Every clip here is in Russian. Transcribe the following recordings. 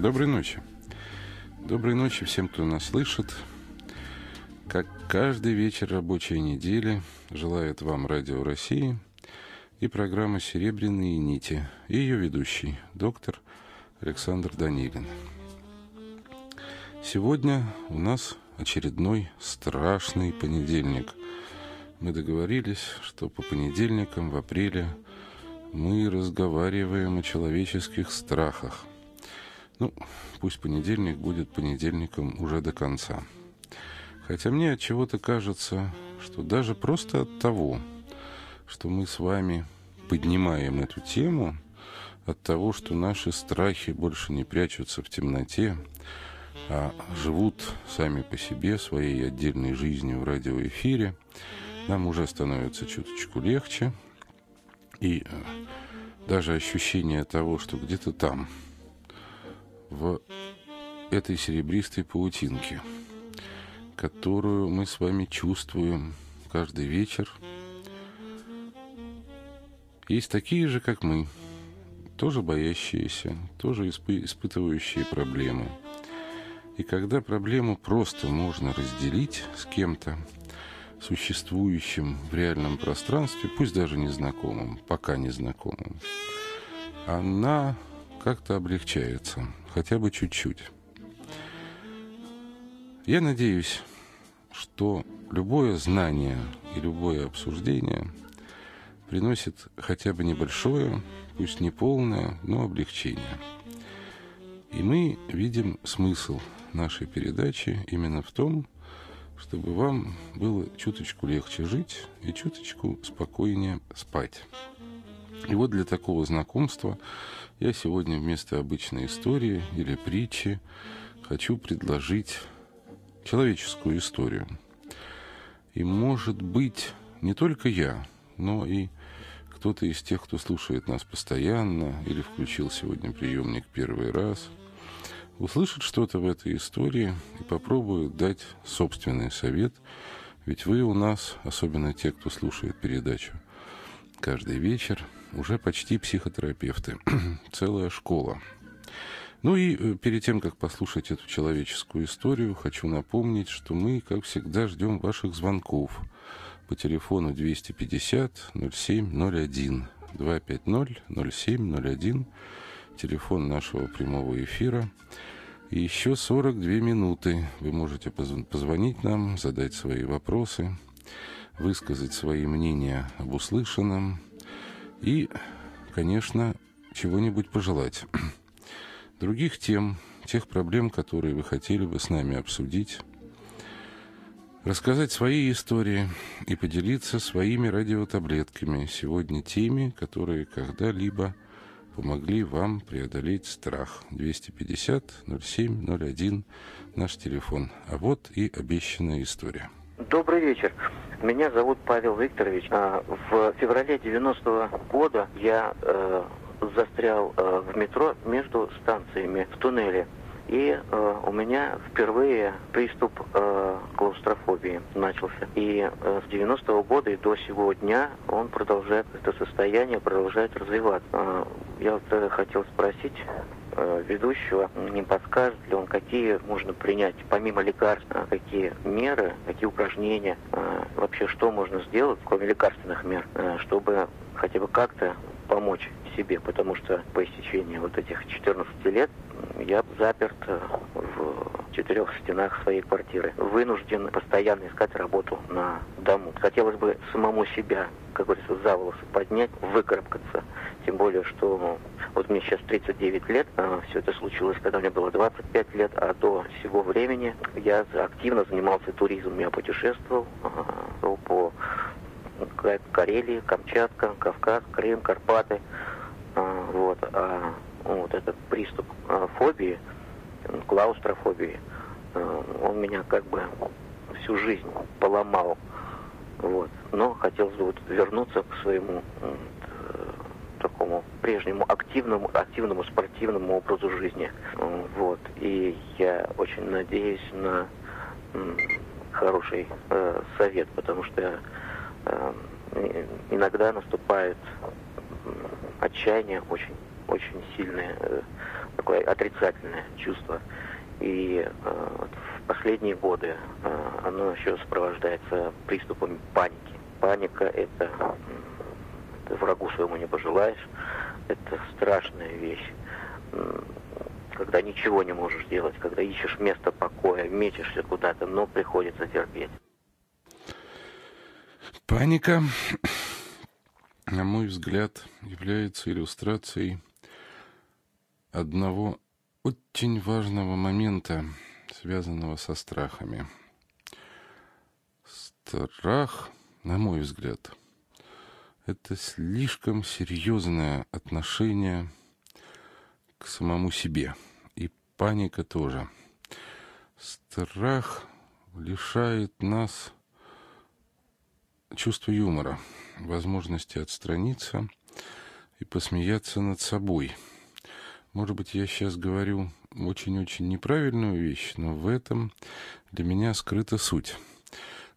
Доброй ночи. Доброй ночи всем, кто нас слышит. Как каждый вечер рабочей недели желает вам Радио России и программа «Серебряные нити» и ее ведущий, доктор Александр Данилин. Сегодня у нас очередной страшный понедельник. Мы договорились, что по понедельникам в апреле мы разговариваем о человеческих страхах. Ну, пусть понедельник будет понедельником уже до конца. Хотя мне от чего-то кажется, что даже просто от того, что мы с вами поднимаем эту тему, от того, что наши страхи больше не прячутся в темноте, а живут сами по себе своей отдельной жизнью в радиоэфире, нам уже становится чуточку легче. И э, даже ощущение того, что где-то там, в этой серебристой паутинке, которую мы с вами чувствуем каждый вечер, есть такие же, как мы, тоже боящиеся, тоже испы испытывающие проблемы. И когда проблему просто можно разделить с кем-то, существующим в реальном пространстве, пусть даже незнакомым, пока незнакомым, она как-то облегчается, хотя бы чуть-чуть. Я надеюсь, что любое знание и любое обсуждение приносит хотя бы небольшое, пусть не полное, но облегчение. И мы видим смысл нашей передачи именно в том, чтобы вам было чуточку легче жить и чуточку спокойнее спать. И вот для такого знакомства я сегодня вместо обычной истории или притчи хочу предложить человеческую историю. И может быть не только я, но и кто-то из тех, кто слушает нас постоянно или включил сегодня приемник первый раз – услышит что-то в этой истории и попробует дать собственный совет, ведь вы у нас, особенно те, кто слушает передачу, каждый вечер уже почти психотерапевты, целая школа. Ну и э, перед тем, как послушать эту человеческую историю, хочу напомнить, что мы, как всегда, ждем ваших звонков по телефону 250 07 01 250 07 01 телефон нашего прямого эфира. И еще 42 минуты вы можете позвонить нам, задать свои вопросы, высказать свои мнения об услышанном и, конечно, чего-нибудь пожелать. Других тем, тех проблем, которые вы хотели бы с нами обсудить, рассказать свои истории и поделиться своими радиотаблетками, сегодня теми, которые когда-либо помогли вам преодолеть страх. 250 07 01 наш телефон. А вот и обещанная история. Добрый вечер. Меня зовут Павел Викторович. А, в феврале 90-го года я э, застрял э, в метро между станциями в туннеле. И э, у меня впервые приступ э, клаустрофобии начался. И э, с 90-го года и до сего дня он продолжает, это состояние продолжает развиваться. Э, я вот э, хотел спросить ведущего, не подскажет ли он, какие можно принять, помимо лекарств, э, какие меры, какие упражнения, э, вообще что можно сделать, кроме лекарственных мер, э, чтобы хотя бы как-то помочь себе, потому что по истечении вот этих 14 лет я заперт э, в четырех стенах своей квартиры. Вынужден постоянно искать работу на дому. Хотелось бы самому себя, как говорится, за волосы поднять, выкарабкаться. Тем более, что вот мне сейчас 39 лет, а все это случилось, когда мне было 25 лет, а до всего времени я активно занимался туризмом. Я путешествовал а, по Карелии, Камчатка, Кавказ, Крым, Карпаты. Вот, а вот этот приступ а, фобии, клаустрофобии, а, он меня как бы всю жизнь поломал. Вот. Но хотелось бы вот вернуться к своему э, такому прежнему активному, активному спортивному образу жизни. Вот. И я очень надеюсь на хороший э, совет, потому что э, иногда наступает отчаяние очень очень сильное, э, такое отрицательное чувство. И э, в последние годы э, оно еще сопровождается приступами паники. Паника это, это врагу своему не пожелаешь, это страшная вещь когда ничего не можешь делать, когда ищешь место покоя, мечешься куда-то, но приходится терпеть. Паника, на мой взгляд, является иллюстрацией одного очень важного момента, связанного со страхами. Страх, на мой взгляд, это слишком серьезное отношение к самому себе – паника тоже. Страх лишает нас чувства юмора, возможности отстраниться и посмеяться над собой. Может быть, я сейчас говорю очень-очень неправильную вещь, но в этом для меня скрыта суть.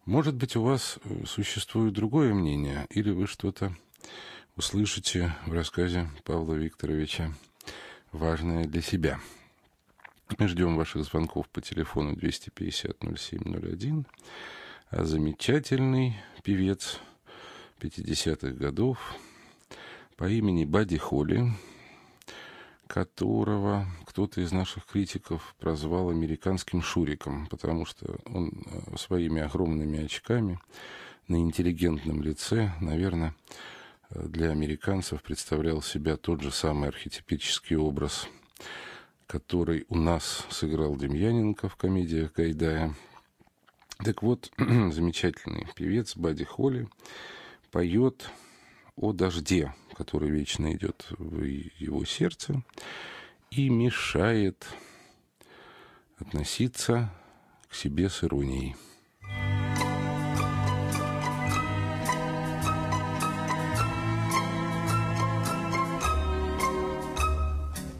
Может быть, у вас э, существует другое мнение, или вы что-то услышите в рассказе Павла Викторовича важное для себя – мы ждем ваших звонков по телефону 250-0701. А замечательный певец 50-х годов по имени Бадди Холли, которого кто-то из наших критиков прозвал американским Шуриком, потому что он э, своими огромными очками на интеллигентном лице, наверное, э, для американцев представлял себя тот же самый архетипический образ – который у нас сыграл Демьяненко в комедиях Гайдая. Так вот, замечательный певец Бади Холли поет о дожде, который вечно идет в его сердце и мешает относиться к себе с иронией.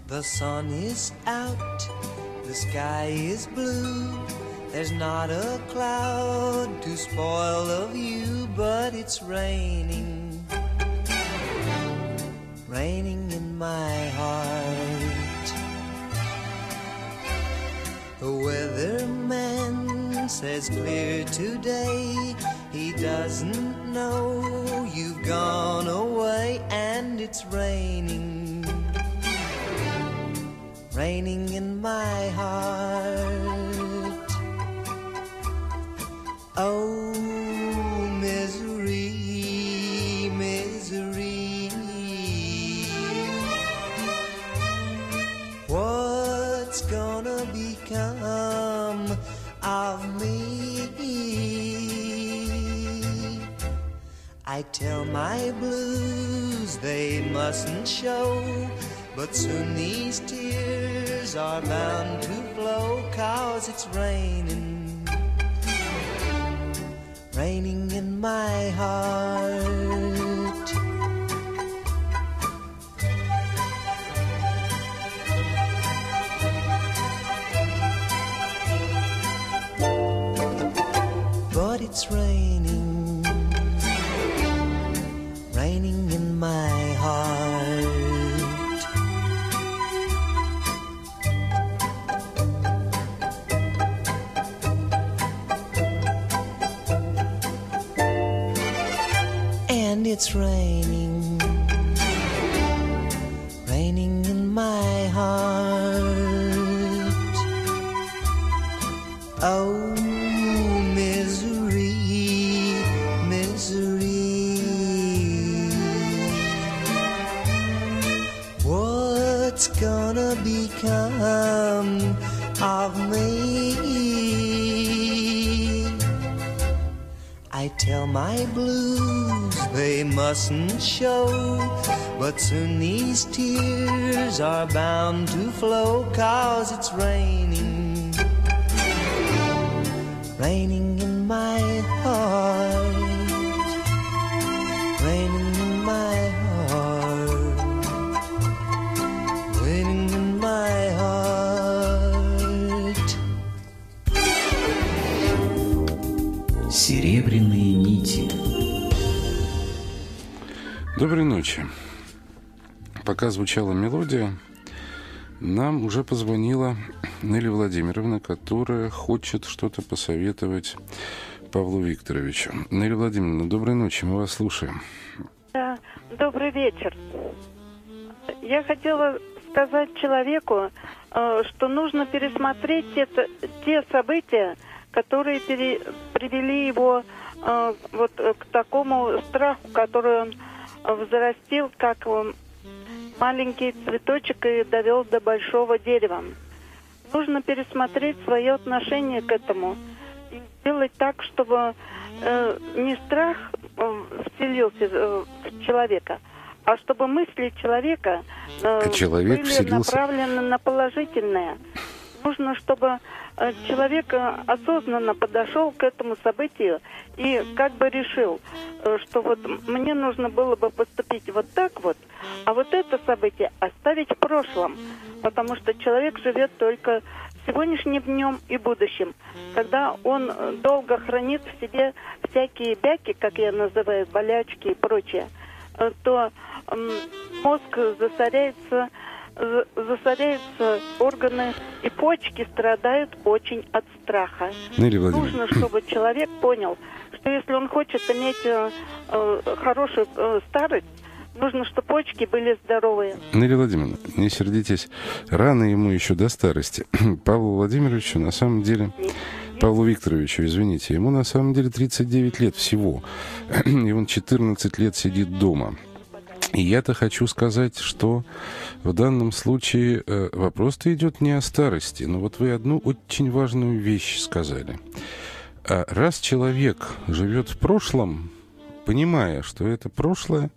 The sun is out, the sky is blue. There's not a cloud to spoil the view, but it's raining. Raining in my heart. The weatherman says clear today. He doesn't know you've gone away and it's raining raining in my heart. Oh, misery, misery. What's gonna become of me? I tell my blues they mustn't show but soon these tears are bound to flow, cause it's raining, raining in my heart. But it's raining, it's raining, raining in my heart. Oh, misery, misery. What's gonna become of me? I tell my blues they mustn't show. But soon these tears are bound to flow, cause it's raining, raining ночи. пока звучала мелодия, нам уже позвонила Нелли Владимировна, которая хочет что-то посоветовать Павлу Викторовичу. Нелли Владимировна, доброй ночи, мы вас слушаем. Добрый вечер. Я хотела сказать человеку, э, что нужно пересмотреть те, те события, которые пере, привели его э, вот к такому страху, который он взрастил, как маленький цветочек и довел до большого дерева. Нужно пересмотреть свое отношение к этому и сделать так, чтобы э, не страх э, вселился э, в человека, а чтобы мысли человека э, человек были вселился... направлены на положительное. Нужно, чтобы человек э, осознанно подошел к этому событию и как бы решил, э, что вот мне нужно было бы поступить вот так вот, а вот это событие оставить в прошлом, потому что человек живет только сегодняшним днем и будущим. Когда он долго хранит в себе всякие бяки, как я называю, болячки и прочее, то мозг засоряется засоряются органы и почки страдают очень от страха. Нужно, чтобы человек понял, что если он хочет иметь э, э, хорошую э, старость, нужно, чтобы почки были здоровые. Нелли Владимировна, не сердитесь, рано ему еще до старости. Павлу Владимировичу на самом деле... Павлу Викторовичу, извините, ему на самом деле 39 лет всего, и он 14 лет сидит дома. И я-то хочу сказать, что в данном случае э, вопрос-то идет не о старости, но вот вы одну очень важную вещь сказали. А раз человек живет в прошлом, понимая, что это прошлое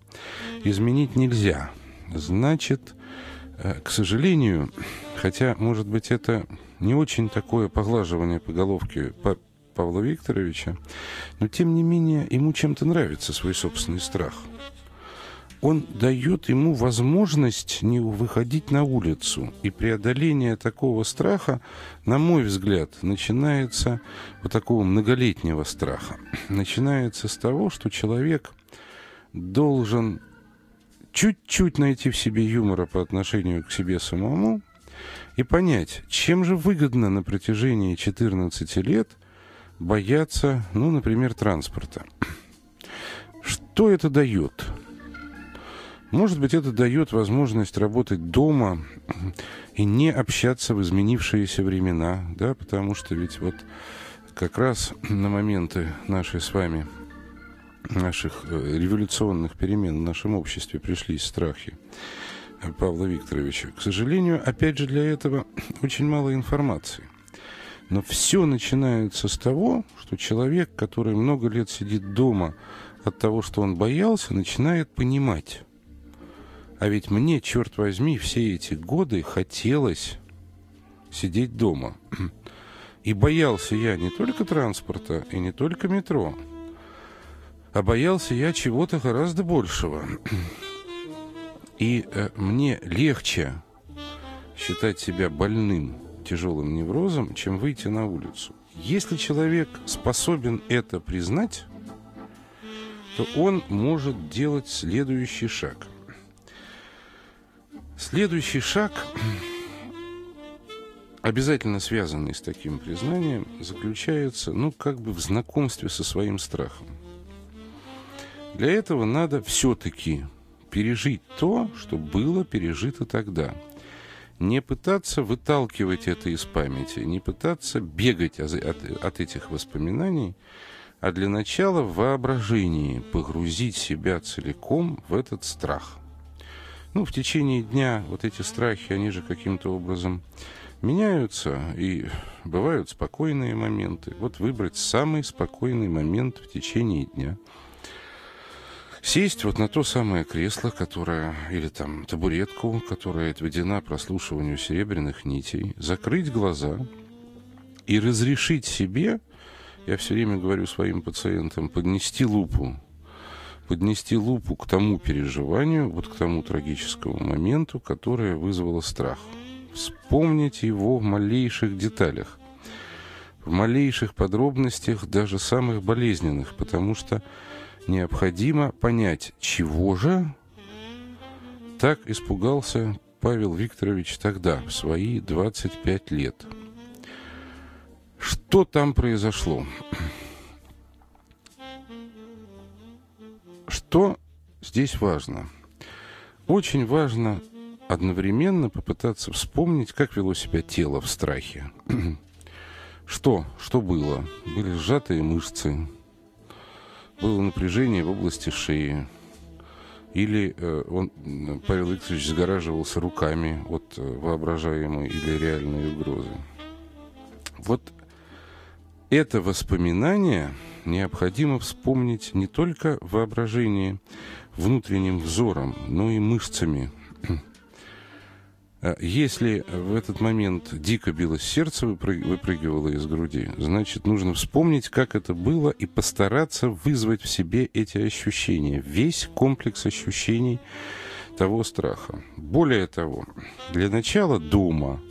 изменить нельзя, значит, э, к сожалению, хотя, может быть, это не очень такое поглаживание по головке Павла Викторовича, но тем не менее ему чем-то нравится свой собственный страх – он дает ему возможность не выходить на улицу. И преодоление такого страха, на мой взгляд, начинается вот такого многолетнего страха. Начинается с того, что человек должен чуть-чуть найти в себе юмора по отношению к себе самому и понять, чем же выгодно на протяжении 14 лет бояться, ну, например, транспорта. Что это дает? Может быть, это дает возможность работать дома и не общаться в изменившиеся времена, да, потому что ведь вот как раз на моменты нашей с вами наших э, революционных перемен в нашем обществе пришли страхи Павла Викторовича. К сожалению, опять же, для этого очень мало информации. Но все начинается с того, что человек, который много лет сидит дома от того, что он боялся, начинает понимать, а ведь мне, черт возьми, все эти годы хотелось сидеть дома. И боялся я не только транспорта и не только метро, а боялся я чего-то гораздо большего. И э, мне легче считать себя больным тяжелым неврозом, чем выйти на улицу. Если человек способен это признать, то он может делать следующий шаг – Следующий шаг, обязательно связанный с таким признанием, заключается, ну, как бы в знакомстве со своим страхом. Для этого надо все-таки пережить то, что было пережито тогда. Не пытаться выталкивать это из памяти, не пытаться бегать от, от этих воспоминаний, а для начала в воображении погрузить себя целиком в этот страх – ну, в течение дня вот эти страхи, они же каким-то образом меняются, и бывают спокойные моменты. Вот выбрать самый спокойный момент в течение дня. Сесть вот на то самое кресло, которое, или там табуретку, которая отведена прослушиванию серебряных нитей, закрыть глаза и разрешить себе, я все время говорю своим пациентам, поднести лупу поднести лупу к тому переживанию, вот к тому трагическому моменту, которое вызвало страх. Вспомнить его в малейших деталях, в малейших подробностях, даже самых болезненных, потому что необходимо понять, чего же Так испугался Павел Викторович тогда, в свои 25 лет. Что там произошло? Что здесь важно? Очень важно одновременно попытаться вспомнить, как вело себя тело в страхе. Что? Что было? Были сжатые мышцы, было напряжение в области шеи, или э, он, Павел Викторович загораживался руками от э, воображаемой или реальной угрозы. Вот это воспоминание необходимо вспомнить не только воображение внутренним взором, но и мышцами – а если в этот момент дико билось сердце, выпрыгивало из груди, значит, нужно вспомнить, как это было, и постараться вызвать в себе эти ощущения, весь комплекс ощущений того страха. Более того, для начала дома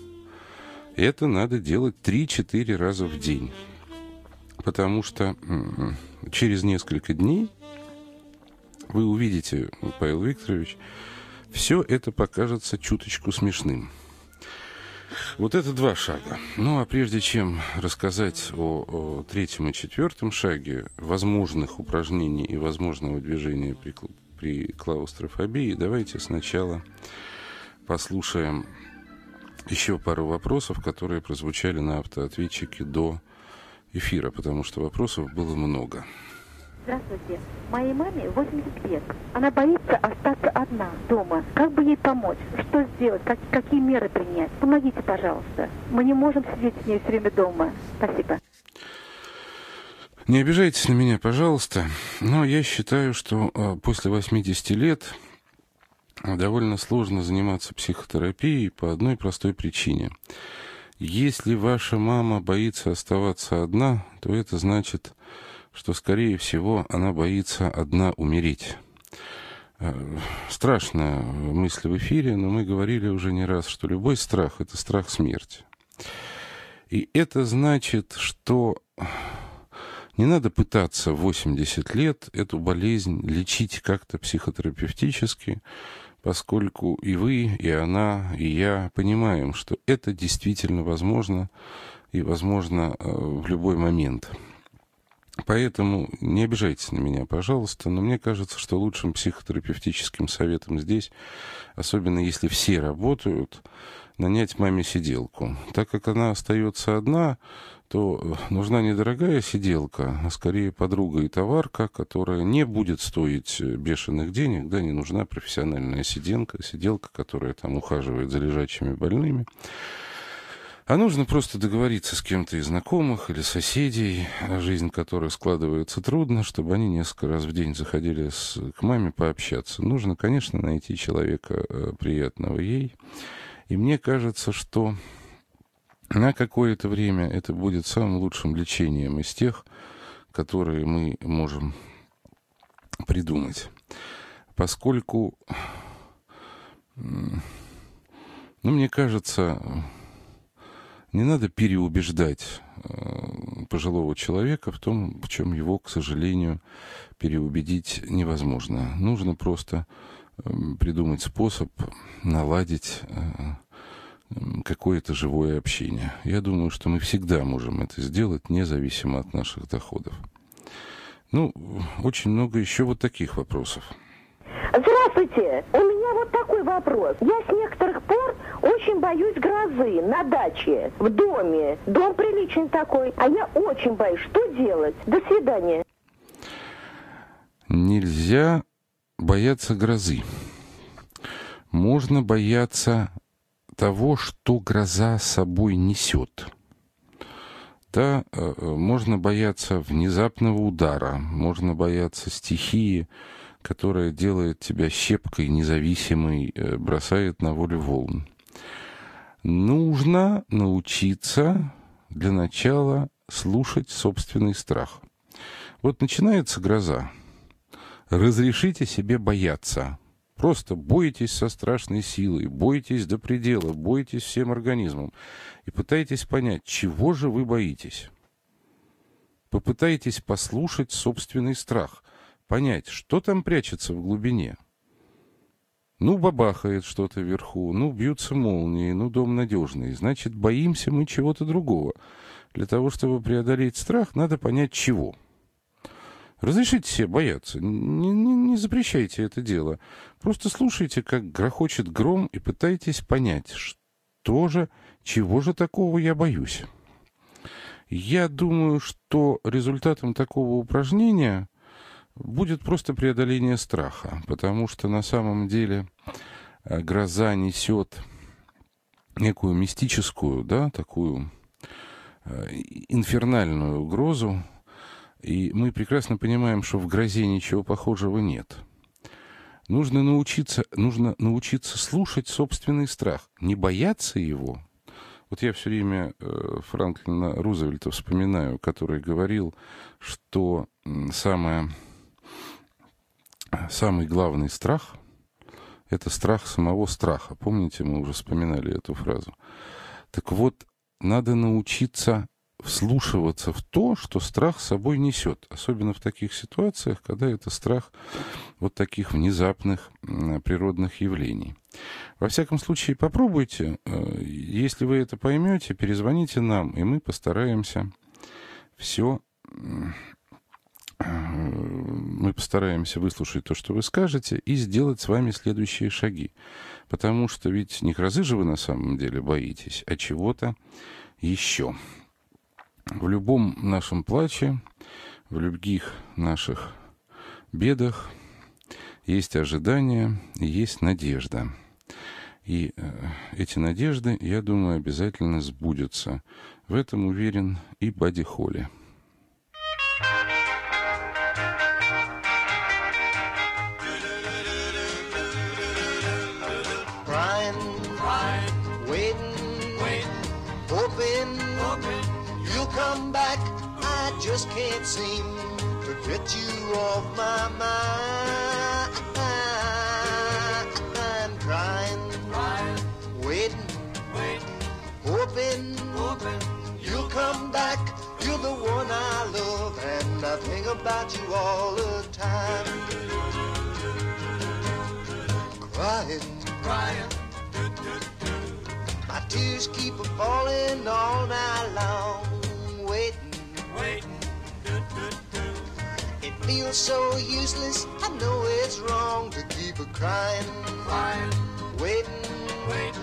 это надо делать 3-4 раза в день. Потому что через несколько дней вы увидите, Павел Викторович, все это покажется чуточку смешным. Вот это два шага. Ну, а прежде чем рассказать о, о третьем и четвертом шаге возможных упражнений и возможного движения при, при клаустрофобии, давайте сначала послушаем еще пару вопросов, которые прозвучали на автоответчике до эфира, потому что вопросов было много. Здравствуйте. Моей маме 80 лет. Она боится остаться одна дома. Как бы ей помочь? Что сделать? Как, какие меры принять? Помогите, пожалуйста. Мы не можем сидеть с ней все время дома. Спасибо. Не обижайтесь на меня, пожалуйста, но я считаю, что э, после 80 лет довольно сложно заниматься психотерапией по одной простой причине. Если ваша мама боится оставаться одна, то это значит, что, скорее всего, она боится одна умереть. Э, страшная мысль в эфире, но мы говорили уже не раз, что любой страх – это страх смерти. И это значит, что не надо пытаться в 80 лет эту болезнь лечить как-то психотерапевтически, поскольку и вы, и она, и я понимаем, что это действительно возможно и возможно э, в любой момент. Поэтому не обижайтесь на меня, пожалуйста, но мне кажется, что лучшим психотерапевтическим советом здесь, особенно если все работают, нанять маме сиделку. Так как она остается одна, то нужна не дорогая сиделка, а скорее подруга и товарка, которая не будет стоить бешеных денег, да, не нужна профессиональная сиделка, сиделка, которая там ухаживает за лежачими больными. А нужно просто договориться с кем-то из знакомых или соседей, жизнь которых складывается трудно, чтобы они несколько раз в день заходили с, к маме пообщаться. Нужно, конечно, найти человека э, приятного ей. И мне кажется, что на какое-то время это будет самым лучшим лечением из тех, которые мы можем придумать. Поскольку, ну, мне кажется, не надо переубеждать э, пожилого человека в том, в чем его, к сожалению, переубедить невозможно. Нужно просто придумать способ наладить э, какое-то живое общение. Я думаю, что мы всегда можем это сделать, независимо от наших доходов. Ну, очень много еще вот таких вопросов. Здравствуйте! У меня вот такой вопрос. Я с некоторых пор очень боюсь грозы на даче, в доме. Дом приличный такой, а я очень боюсь. Что делать? До свидания. Нельзя бояться грозы. Можно бояться того, что гроза собой несет. Да, э, э, можно бояться внезапного удара, можно бояться стихии, которая делает тебя щепкой, независимой, э, бросает на волю волн. Нужно научиться для начала слушать собственный страх. Вот начинается гроза. Разрешите себе бояться. Просто бойтесь со страшной силой, бойтесь до предела, бойтесь всем организмом. И пытайтесь понять, чего же вы боитесь. Попытайтесь послушать собственный страх понять, что там прячется в глубине. Ну, бабахает что-то вверху, ну, бьются молнии, ну, дом надежный. Значит, боимся мы чего-то другого. Для того, чтобы преодолеть страх, надо понять чего. Разрешите себе бояться, не, не, не запрещайте это дело. Просто слушайте, как грохочет гром, и пытайтесь понять, что же, чего же такого я боюсь. Я думаю, что результатом такого упражнения будет просто преодоление страха, потому что на самом деле э, гроза несет некую мистическую, да, такую э, инфернальную угрозу, и мы прекрасно понимаем, что в грозе ничего похожего нет. Нужно научиться, нужно научиться слушать собственный страх, не бояться его. Вот я все время э, Франклина Рузвельта вспоминаю, который говорил, что самое самый главный страх – это страх самого страха. Помните, мы уже вспоминали эту фразу. Так вот, надо научиться вслушиваться в то, что страх собой несет. Особенно в таких ситуациях, когда это страх вот таких внезапных природных явлений. Во всяком случае, попробуйте. Э, если вы это поймете, перезвоните нам, и мы постараемся все мы постараемся выслушать то, что вы скажете, и сделать с вами следующие шаги. Потому что ведь не грозы же вы на самом деле боитесь, а чего-то еще. В любом нашем плаче, в любых наших бедах есть ожидание есть надежда. И э, эти надежды, я думаю, обязательно сбудутся. В этом уверен и Бади Холли. Just can't seem to get you off my mind. I'm crying, crying waiting, waiting, hoping, hoping you'll come back. You're the one I love, and I think about you all the time. Crying, crying. My tears keep falling all night so useless. I know it's wrong to keep a crying, crying, waiting, waiting,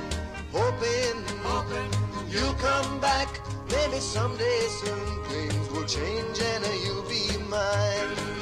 hoping, hoping you'll come back. Maybe someday soon things will change and you'll be mine.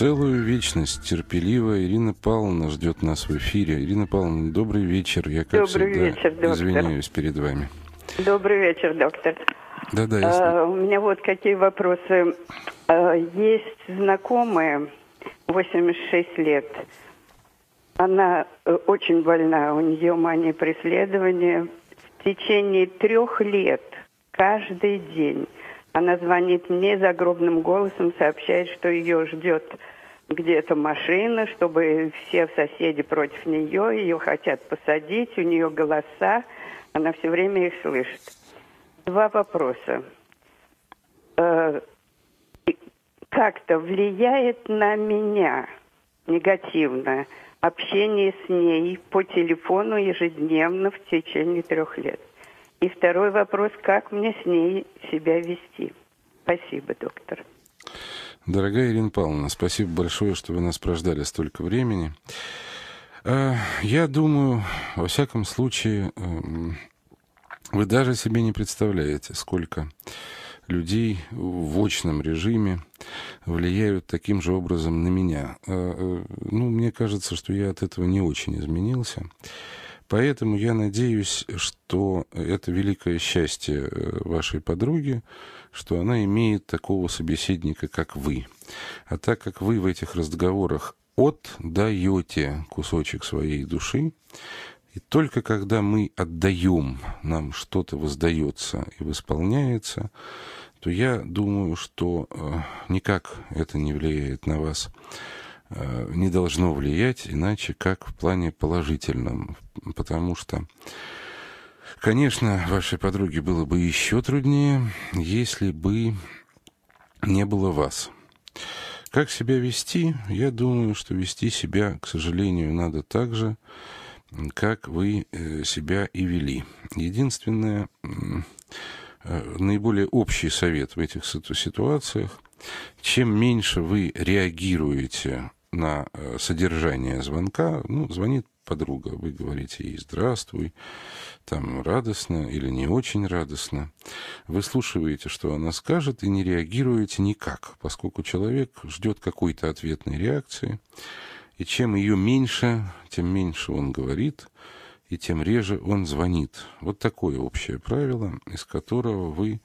Целую вечность терпеливая Ирина Павловна ждет нас в эфире. Ирина Павловна, добрый вечер. Я, как добрый всегда, вечер, доктор. извиняюсь перед вами. Добрый вечер, доктор. Да-да, ясно. А, у меня вот какие вопросы. А, есть знакомая, 86 лет. Она э, очень больна, у нее мания преследования. В течение трех лет, каждый день, она звонит мне загробным голосом, сообщает, что ее ждет где-то машина, чтобы все соседи против нее, ее хотят посадить, у нее голоса, она все время их слышит. Два вопроса. Э, как-то влияет на меня негативно общение с ней по телефону ежедневно в течение трех лет. И второй вопрос, как мне с ней себя вести? Спасибо, доктор. Дорогая Ирина Павловна, спасибо большое, что вы нас прождали столько времени. А, я думаю, во всяком случае, эм, вы даже себе не представляете, сколько людей в очном режиме влияют таким же образом на меня. А, э, ну, мне кажется, что я от этого не очень изменился. Поэтому я надеюсь, что это великое счастье э, вашей подруги, что она имеет такого собеседника, как вы. А так как вы в этих разговорах отдаете кусочек своей души, и только когда мы отдаем, нам что-то воздается и восполняется, то я думаю, что э, никак это не влияет на вас, э, не должно влиять, иначе как в плане положительном. Потому что, конечно, вашей подруге было бы еще труднее, если бы не было вас. Как себя вести? Я думаю, что вести себя, к сожалению, надо так же, как вы э, себя и вели. Единственное, э, наиболее общий совет в этих ситуациях, чем меньше вы реагируете на э, содержание звонка, ну, звонит подруга, вы говорите ей «здравствуй», там радостно или не очень радостно. Вы слушаете, что она скажет, и не реагируете никак, поскольку человек ждет какой-то ответной реакции, и чем ее меньше, тем меньше он говорит, и тем реже он звонит. Вот такое общее правило, из которого вы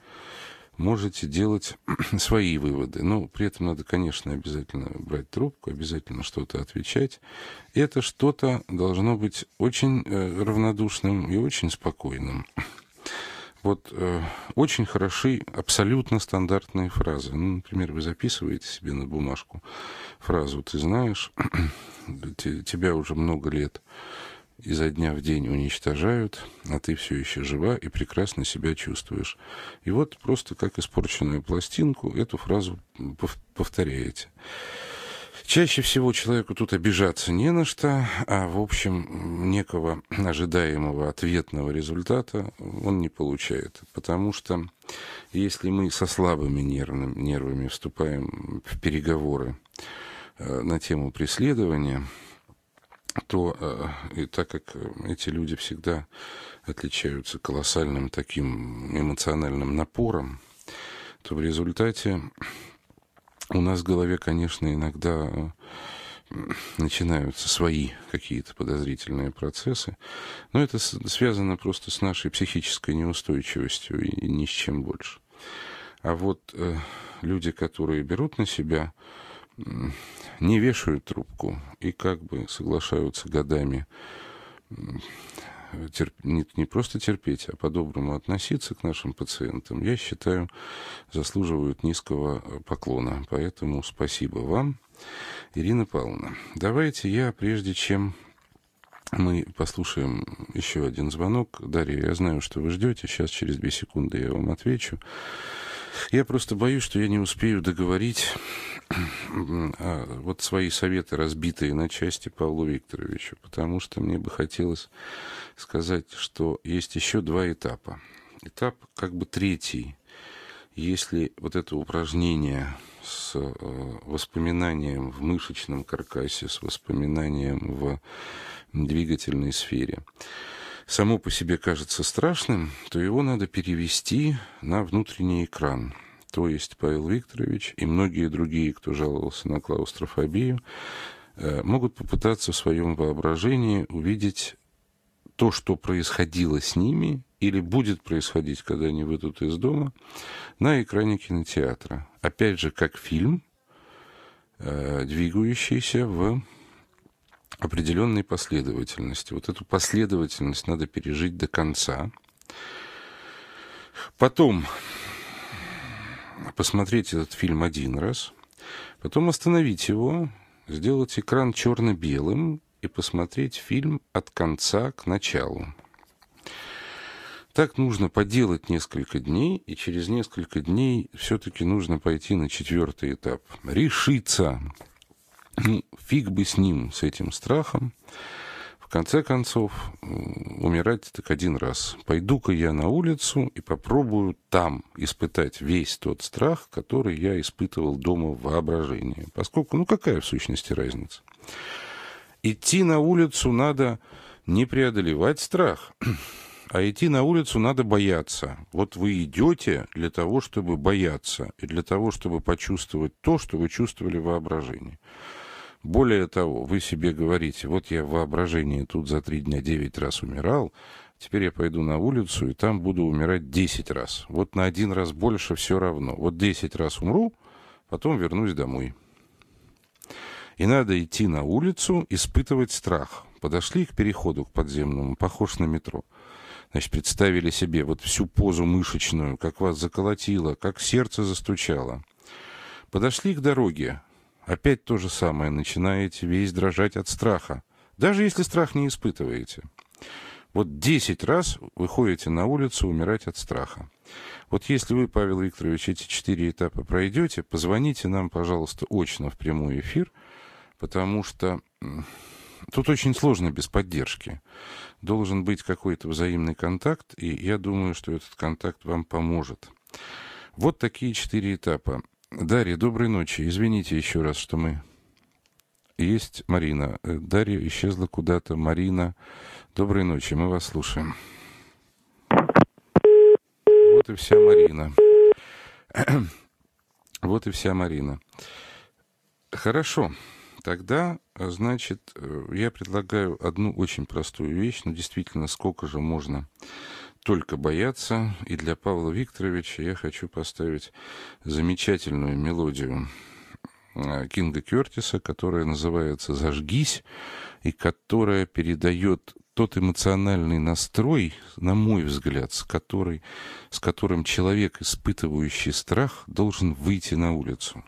можете делать свои выводы. Но при этом надо, конечно, обязательно брать трубку, обязательно что-то отвечать. Это что-то должно быть очень э, равнодушным и очень спокойным. Вот э, очень хороши абсолютно стандартные фразы. Ну, например, вы записываете себе на бумажку фразу «Ты знаешь, тебя уже много лет изо дня в день уничтожают, а ты все еще жива и прекрасно себя чувствуешь. И вот просто как испорченную пластинку эту фразу повторяете. Чаще всего человеку тут обижаться не на что, а в общем некого ожидаемого ответного результата он не получает. Потому что если мы со слабыми нервными, нервами вступаем в переговоры э, на тему преследования, то э, и так как эти люди всегда отличаются колоссальным таким эмоциональным напором, то в результате у нас в голове, конечно, иногда э, начинаются свои какие-то подозрительные процессы, но это связано просто с нашей психической неустойчивостью и ни с чем больше. А вот э, люди, которые берут на себя не вешают трубку и как бы соглашаются годами терп... не, не просто терпеть, а по-доброму относиться к нашим пациентам, я считаю, заслуживают низкого поклона. Поэтому спасибо вам, Ирина Павловна. Давайте я, прежде чем мы послушаем еще один звонок. Дарья, я знаю, что вы ждете. Сейчас через две секунды я вам отвечу. Я просто боюсь, что я не успею договорить а, вот свои советы, разбитые на части Павлу Викторовичу, потому что мне бы хотелось сказать, что есть еще два этапа. Этап как бы третий. Если вот это упражнение с э, воспоминанием в мышечном каркасе, с воспоминанием в двигательной сфере, само по себе кажется страшным, то его надо перевести на внутренний экран. То есть Павел Викторович и многие другие, кто жаловался на клаустрофобию, э, могут попытаться в своем воображении увидеть то, что происходило с ними или будет происходить, когда они выйдут из дома, на экране кинотеатра. Опять же, как фильм, э, двигающийся в определенной последовательности. Вот эту последовательность надо пережить до конца. Потом посмотреть этот фильм один раз, потом остановить его, сделать экран черно-белым и посмотреть фильм от конца к началу. Так нужно поделать несколько дней, и через несколько дней все-таки нужно пойти на четвертый этап. Решиться фиг бы с ним, с этим страхом. В конце концов, умирать так один раз. Пойду-ка я на улицу и попробую там испытать весь тот страх, который я испытывал дома в воображении. Поскольку, ну какая в сущности разница? Идти на улицу надо не преодолевать страх, а идти на улицу надо бояться. Вот вы идете для того, чтобы бояться, и для того, чтобы почувствовать то, что вы чувствовали в воображении. Более того, вы себе говорите, вот я в воображении тут за три дня девять раз умирал, теперь я пойду на улицу, и там буду умирать десять раз. Вот на один раз больше все равно. Вот десять раз умру, потом вернусь домой. И надо идти на улицу, испытывать страх. Подошли к переходу к подземному, похож на метро. Значит, представили себе вот всю позу мышечную, как вас заколотило, как сердце застучало. Подошли к дороге, Опять то же самое, начинаете весь дрожать от страха, даже если страх не испытываете. Вот десять раз вы ходите на улицу умирать от страха. Вот если вы, Павел Викторович, эти четыре этапа пройдете, позвоните нам, пожалуйста, очно в прямой эфир, потому что тут очень сложно без поддержки. Должен быть какой-то взаимный контакт, и я думаю, что этот контакт вам поможет. Вот такие четыре этапа. Дарья, доброй ночи. Извините еще раз, что мы... Есть Марина. Э, Дарья исчезла куда-то. Марина, доброй ночи. Мы вас слушаем. Вот и вся Марина. Вот и вся Марина. Хорошо. Тогда, значит, э, я предлагаю одну очень простую вещь. Ну, действительно, сколько же можно только бояться. И для Павла Викторовича я хочу поставить замечательную мелодию э, Кинга Кертиса, которая называется «Зажгись», и которая передает тот эмоциональный настрой, на мой взгляд, с, которой, с которым человек, испытывающий страх, должен выйти на улицу.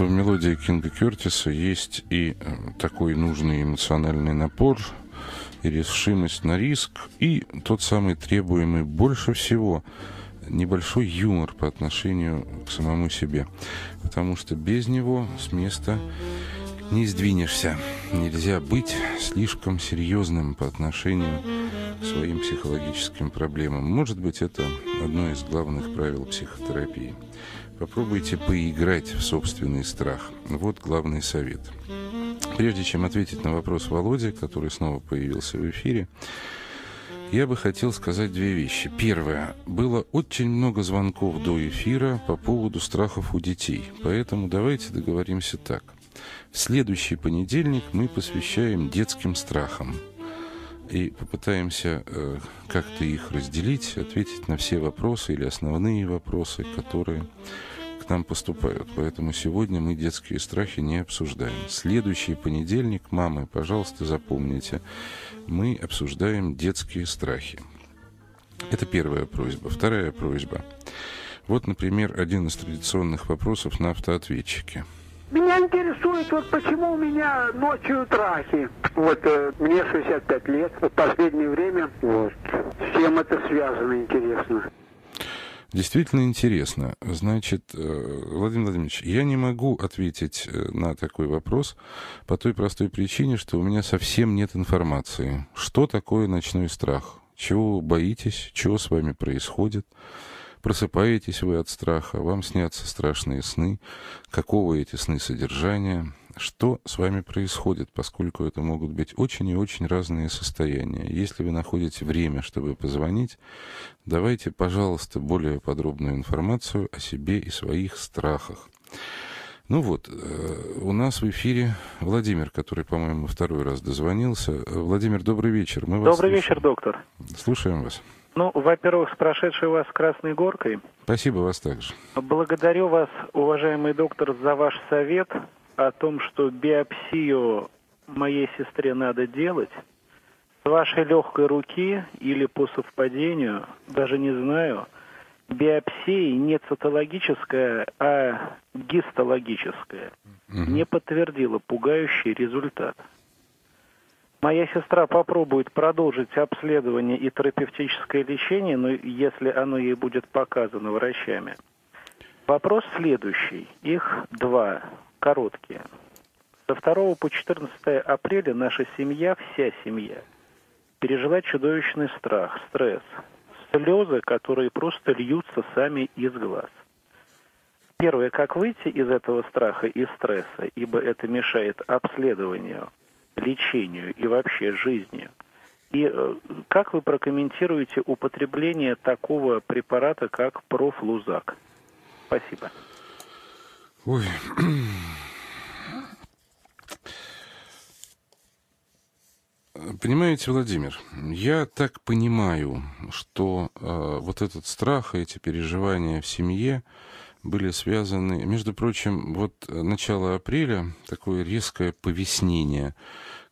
В мелодии Кинга Кертиса есть и э, такой нужный эмоциональный напор, и решимость на риск, и тот самый требуемый больше всего небольшой юмор по отношению к самому себе. Потому что без него с места не сдвинешься. Нельзя быть слишком серьезным по отношению к своим психологическим проблемам. Может быть, это одно из главных правил психотерапии. Попробуйте поиграть в собственный страх. Вот главный совет. Прежде чем ответить на вопрос Володи, который снова появился в эфире, я бы хотел сказать две вещи. Первое. Было очень много звонков до эфира по поводу страхов у детей. Поэтому давайте договоримся так. В следующий понедельник мы посвящаем детским страхам. И попытаемся э, как-то их разделить, ответить на все вопросы или основные вопросы, которые к нам поступают. Поэтому сегодня мы детские страхи не обсуждаем. Следующий понедельник, мамы, пожалуйста, запомните, мы обсуждаем детские страхи. Это первая просьба. Вторая просьба. Вот, например, один из традиционных вопросов на автоответчике – меня интересует, вот почему у меня ночью трахи. Вот э, мне 65 лет, в последнее время, вот. С чем это связано, интересно. Действительно интересно. Значит, э, Владимир Владимирович, я не могу ответить э, на такой вопрос по той простой причине, что у меня совсем нет информации. Что такое ночной страх? Чего вы боитесь? Чего с вами происходит? Просыпаетесь вы от страха, вам снятся страшные сны. Какого эти сны содержания? Что с вами происходит, поскольку это могут быть очень и очень разные состояния. Если вы находите время, чтобы позвонить, давайте, пожалуйста, более подробную информацию о себе и своих страхах. Ну вот, э, у нас в эфире Владимир, который, по-моему, второй раз дозвонился. Владимир, добрый вечер. Мы добрый вас вечер, доктор. Слушаем вас. Ну, во-первых, с прошедшей вас Красной Горкой. Спасибо вас также. Благодарю вас, уважаемый доктор, за ваш совет о том, что биопсию моей сестре надо делать. С вашей легкой руки или по совпадению, даже не знаю, биопсии не цитологическая, а гистологическая угу. не подтвердила пугающий результат. Моя сестра попробует продолжить обследование и терапевтическое лечение, но если оно ей будет показано врачами. Вопрос следующий. Их два, короткие. Со 2 по 14 апреля наша семья, вся семья, пережила чудовищный страх, стресс, слезы, которые просто льются сами из глаз. Первое, как выйти из этого страха и стресса, ибо это мешает обследованию – лечению и вообще жизни. И э, как вы прокомментируете употребление такого препарата, как профлузак? Спасибо. Ой. Понимаете, Владимир, я так понимаю, что э, вот этот страх, эти переживания в семье, были связаны, между прочим, вот э, начало апреля, такое резкое повеснение,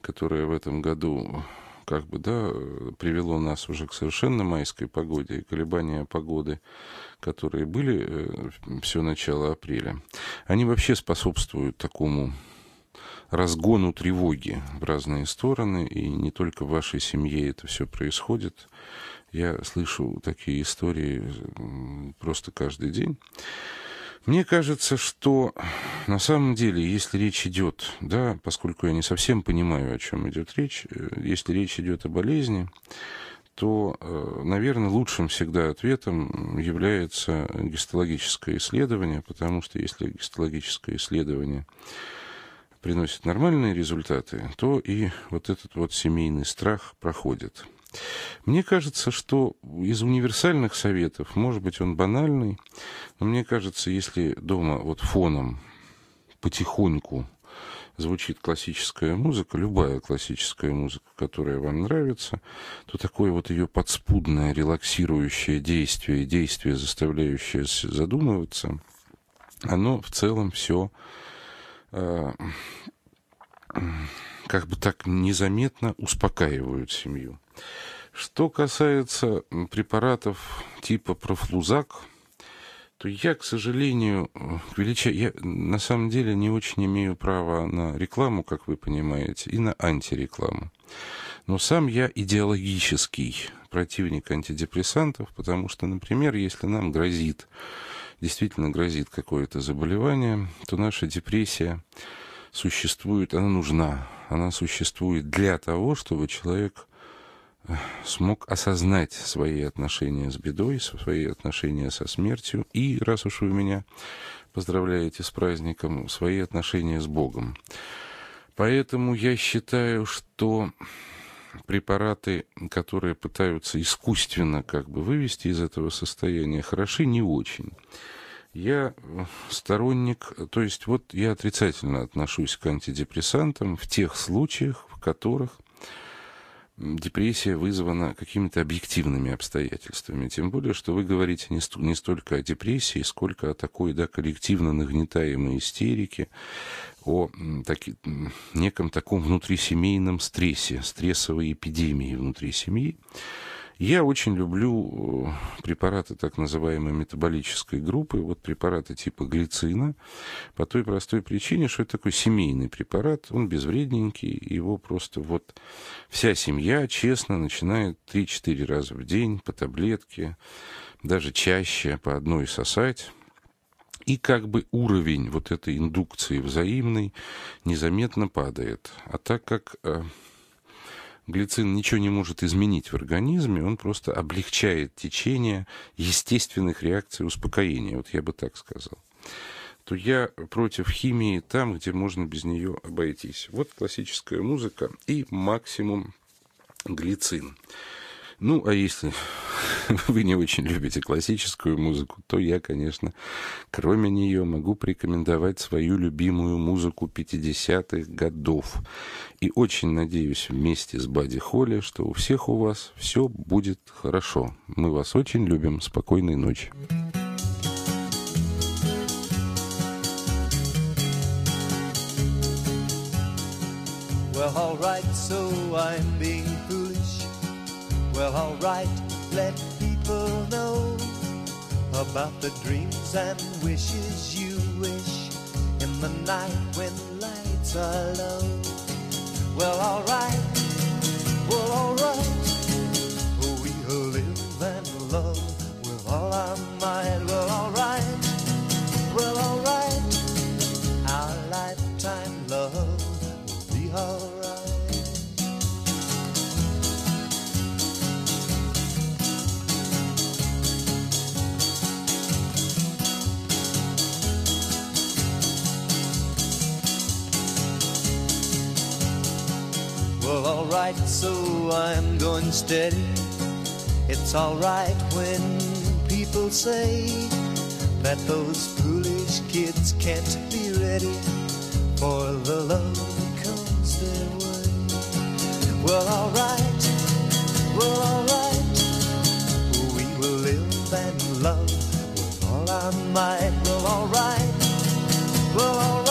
которое в этом году как бы, да, привело нас уже к совершенно майской погоде, и колебания погоды, которые были э, все начало апреля, они вообще способствуют такому разгону тревоги в разные стороны, и не только в вашей семье это все происходит. Я слышу такие истории просто каждый день. Мне кажется, что на самом деле, если речь идет, да, поскольку я не совсем понимаю, о чем идет речь, э, если речь идет о болезни, то, э, наверное, лучшим всегда ответом является гистологическое исследование, потому что если гистологическое исследование приносит нормальные результаты, то и вот этот вот семейный страх проходит. Мне кажется, что из универсальных советов, может быть, он банальный, но мне кажется, если дома вот фоном потихоньку звучит классическая музыка, любая классическая музыка, которая вам нравится, то такое вот ее подспудное релаксирующее действие, действие, заставляющее задумываться, оно в целом все э, как бы так незаметно успокаивают семью. Что касается препаратов типа профлузак, то я, к сожалению, к велича... я на самом деле не очень имею права на рекламу, как вы понимаете, и на антирекламу. Но сам я идеологический противник антидепрессантов, потому что, например, если нам грозит, действительно грозит какое-то заболевание, то наша депрессия существует, она нужна, она существует для того, чтобы человек э, смог осознать свои отношения с бедой, свои отношения со смертью и, раз уж вы меня поздравляете с праздником, свои отношения с Богом. Поэтому я считаю, что препараты, которые пытаются искусственно как бы вывести из этого состояния, хороши не очень. Я сторонник, то есть вот я отрицательно отношусь к антидепрессантам в тех случаях, в которых депрессия вызвана какими-то объективными обстоятельствами. Тем более, что вы говорите не, ст- не столько о депрессии, сколько о такой да, коллективно нагнетаемой истерике, о таки, неком таком внутрисемейном стрессе, стрессовой эпидемии внутри семьи. Я очень люблю э, препараты так называемой метаболической группы, вот препараты типа глицина, по той простой причине, что это такой семейный препарат, он безвредненький, его просто вот вся семья честно начинает 3-4 раза в день по таблетке, даже чаще по одной сосать, и как бы уровень вот этой индукции взаимной незаметно падает. А так как э, глицин ничего не может изменить в организме, он просто облегчает течение естественных реакций успокоения, вот я бы так сказал то я против химии там, где можно без нее обойтись. Вот классическая музыка и максимум глицин. Ну, а если вы не очень любите классическую музыку, то я, конечно, кроме нее могу порекомендовать свою любимую музыку 50-х годов. И очень надеюсь вместе с Бади Холли, что у всех у вас все будет хорошо. Мы вас очень любим. Спокойной ночи. Well, alright, so I'm being. Well, alright, let people know about the dreams and wishes you wish in the night when lights are low. Well, alright, well, alright, we'll live and love with all our might. Well, right, so I'm going steady. It's alright when people say that those foolish kids can't be ready for the love that comes their way. Well, alright, well, alright, we will live and love with all our might. Well, alright, well, alright.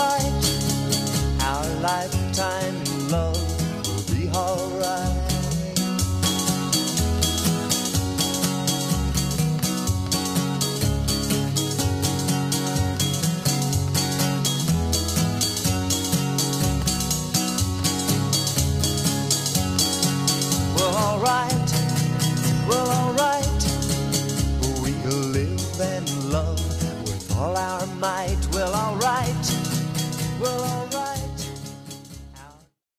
right.